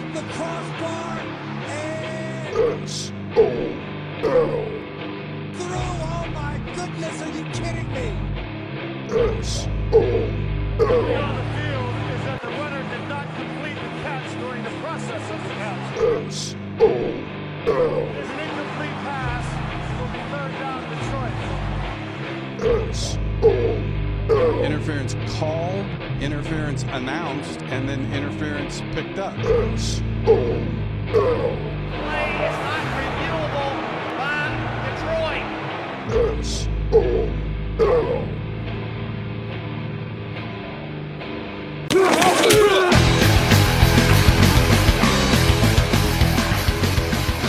off the crossbar and S O L through. Oh my goodness, are you kidding me? S O the field is that the runner did not complete the catch during the process of the catch. S O L It is an incomplete pass. It will be third down Detroit. S O L Interference called, interference announced, and then interference picked up. S O L Play is not reviewable by Detroit. S O L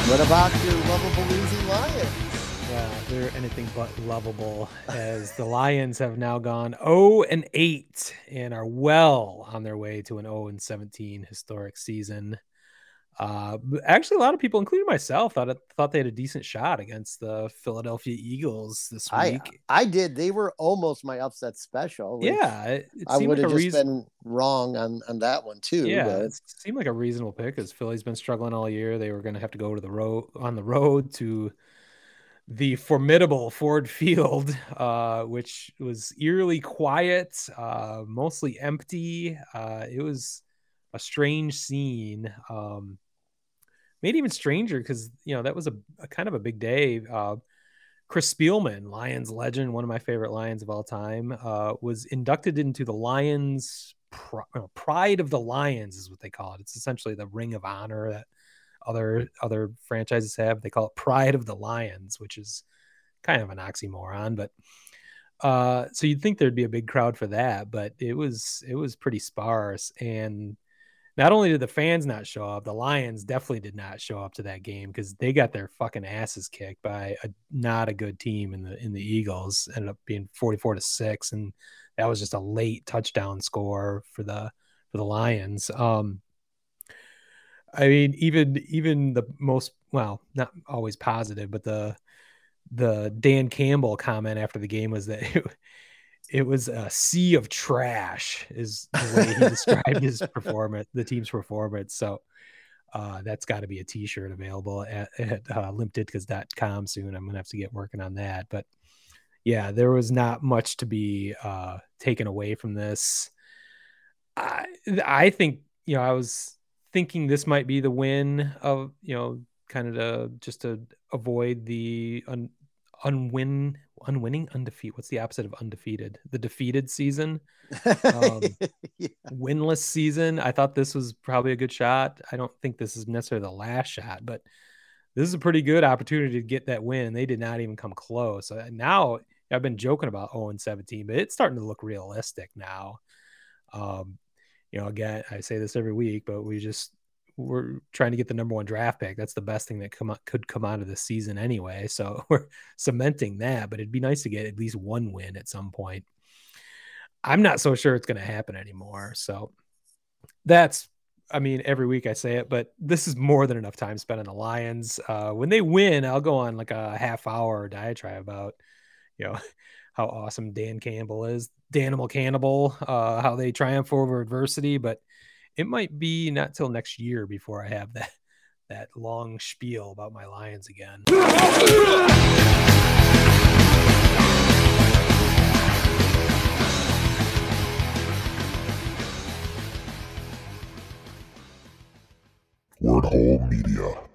What about your lovable losing Lions? They're anything but lovable as the Lions have now gone 0 and 8 and are well on their way to an 0 and 17 historic season. Uh, actually, a lot of people, including myself, thought it, thought they had a decent shot against the Philadelphia Eagles this I week. I did. They were almost my upset special. yeah, it, it I would like have just reason. been wrong on on that one too. Yeah, but it seemed like a reasonable pick because Philly's been struggling all year. They were going to have to go to the road on the road to the formidable Ford Field, uh, which was eerily quiet, uh, mostly empty. Uh, it was a strange scene. Um, made even stranger because you know that was a, a kind of a big day. Uh, Chris Spielman, Lions legend, one of my favorite Lions of all time, uh, was inducted into the Lions Pri- Pride of the Lions is what they call it. It's essentially the Ring of Honor that other other franchises have. They call it Pride of the Lions, which is kind of an oxymoron, but uh so you'd think there'd be a big crowd for that, but it was it was pretty sparse and not only did the fans not show up, the Lions definitely did not show up to that game because they got their fucking asses kicked by a not a good team in the in the Eagles. Ended up being 44 to 6 and that was just a late touchdown score for the for the Lions. Um I mean even even the most well, not always positive, but the the Dan Campbell comment after the game was that it, it was a sea of trash is the way he described his performance, the team's performance. So uh, that's got to be a t-shirt available at, at uh, limpditkas.com soon. I'm gonna have to get working on that. But yeah, there was not much to be uh, taken away from this. I I think you know I was thinking this might be the win of you know kind of to just to avoid the un, unwin unwinning undefeated. What's the opposite of undefeated? The defeated season Um, yeah. winless season. I thought this was probably a good shot. I don't think this is necessarily the last shot, but this is a pretty good opportunity to get that win. They did not even come close. Uh, Now I've been joking about 0 and 17, but it's starting to look realistic now. Um, you know, again, I say this every week, but we just we're trying to get the number one draft pick. That's the best thing that come could come out of this season anyway. So we're cementing that, but it'd be nice to get at least one win at some point. I'm not so sure it's going to happen anymore. So that's, I mean, every week I say it, but this is more than enough time spent on the Lions. Uh, when they win, I'll go on like a half hour diatribe about, you know, how awesome Dan Campbell is, Danimal Cannibal, uh, how they triumph over adversity. But it might be not till next year before I have that that long spiel about my Lions again. Word Hole Media.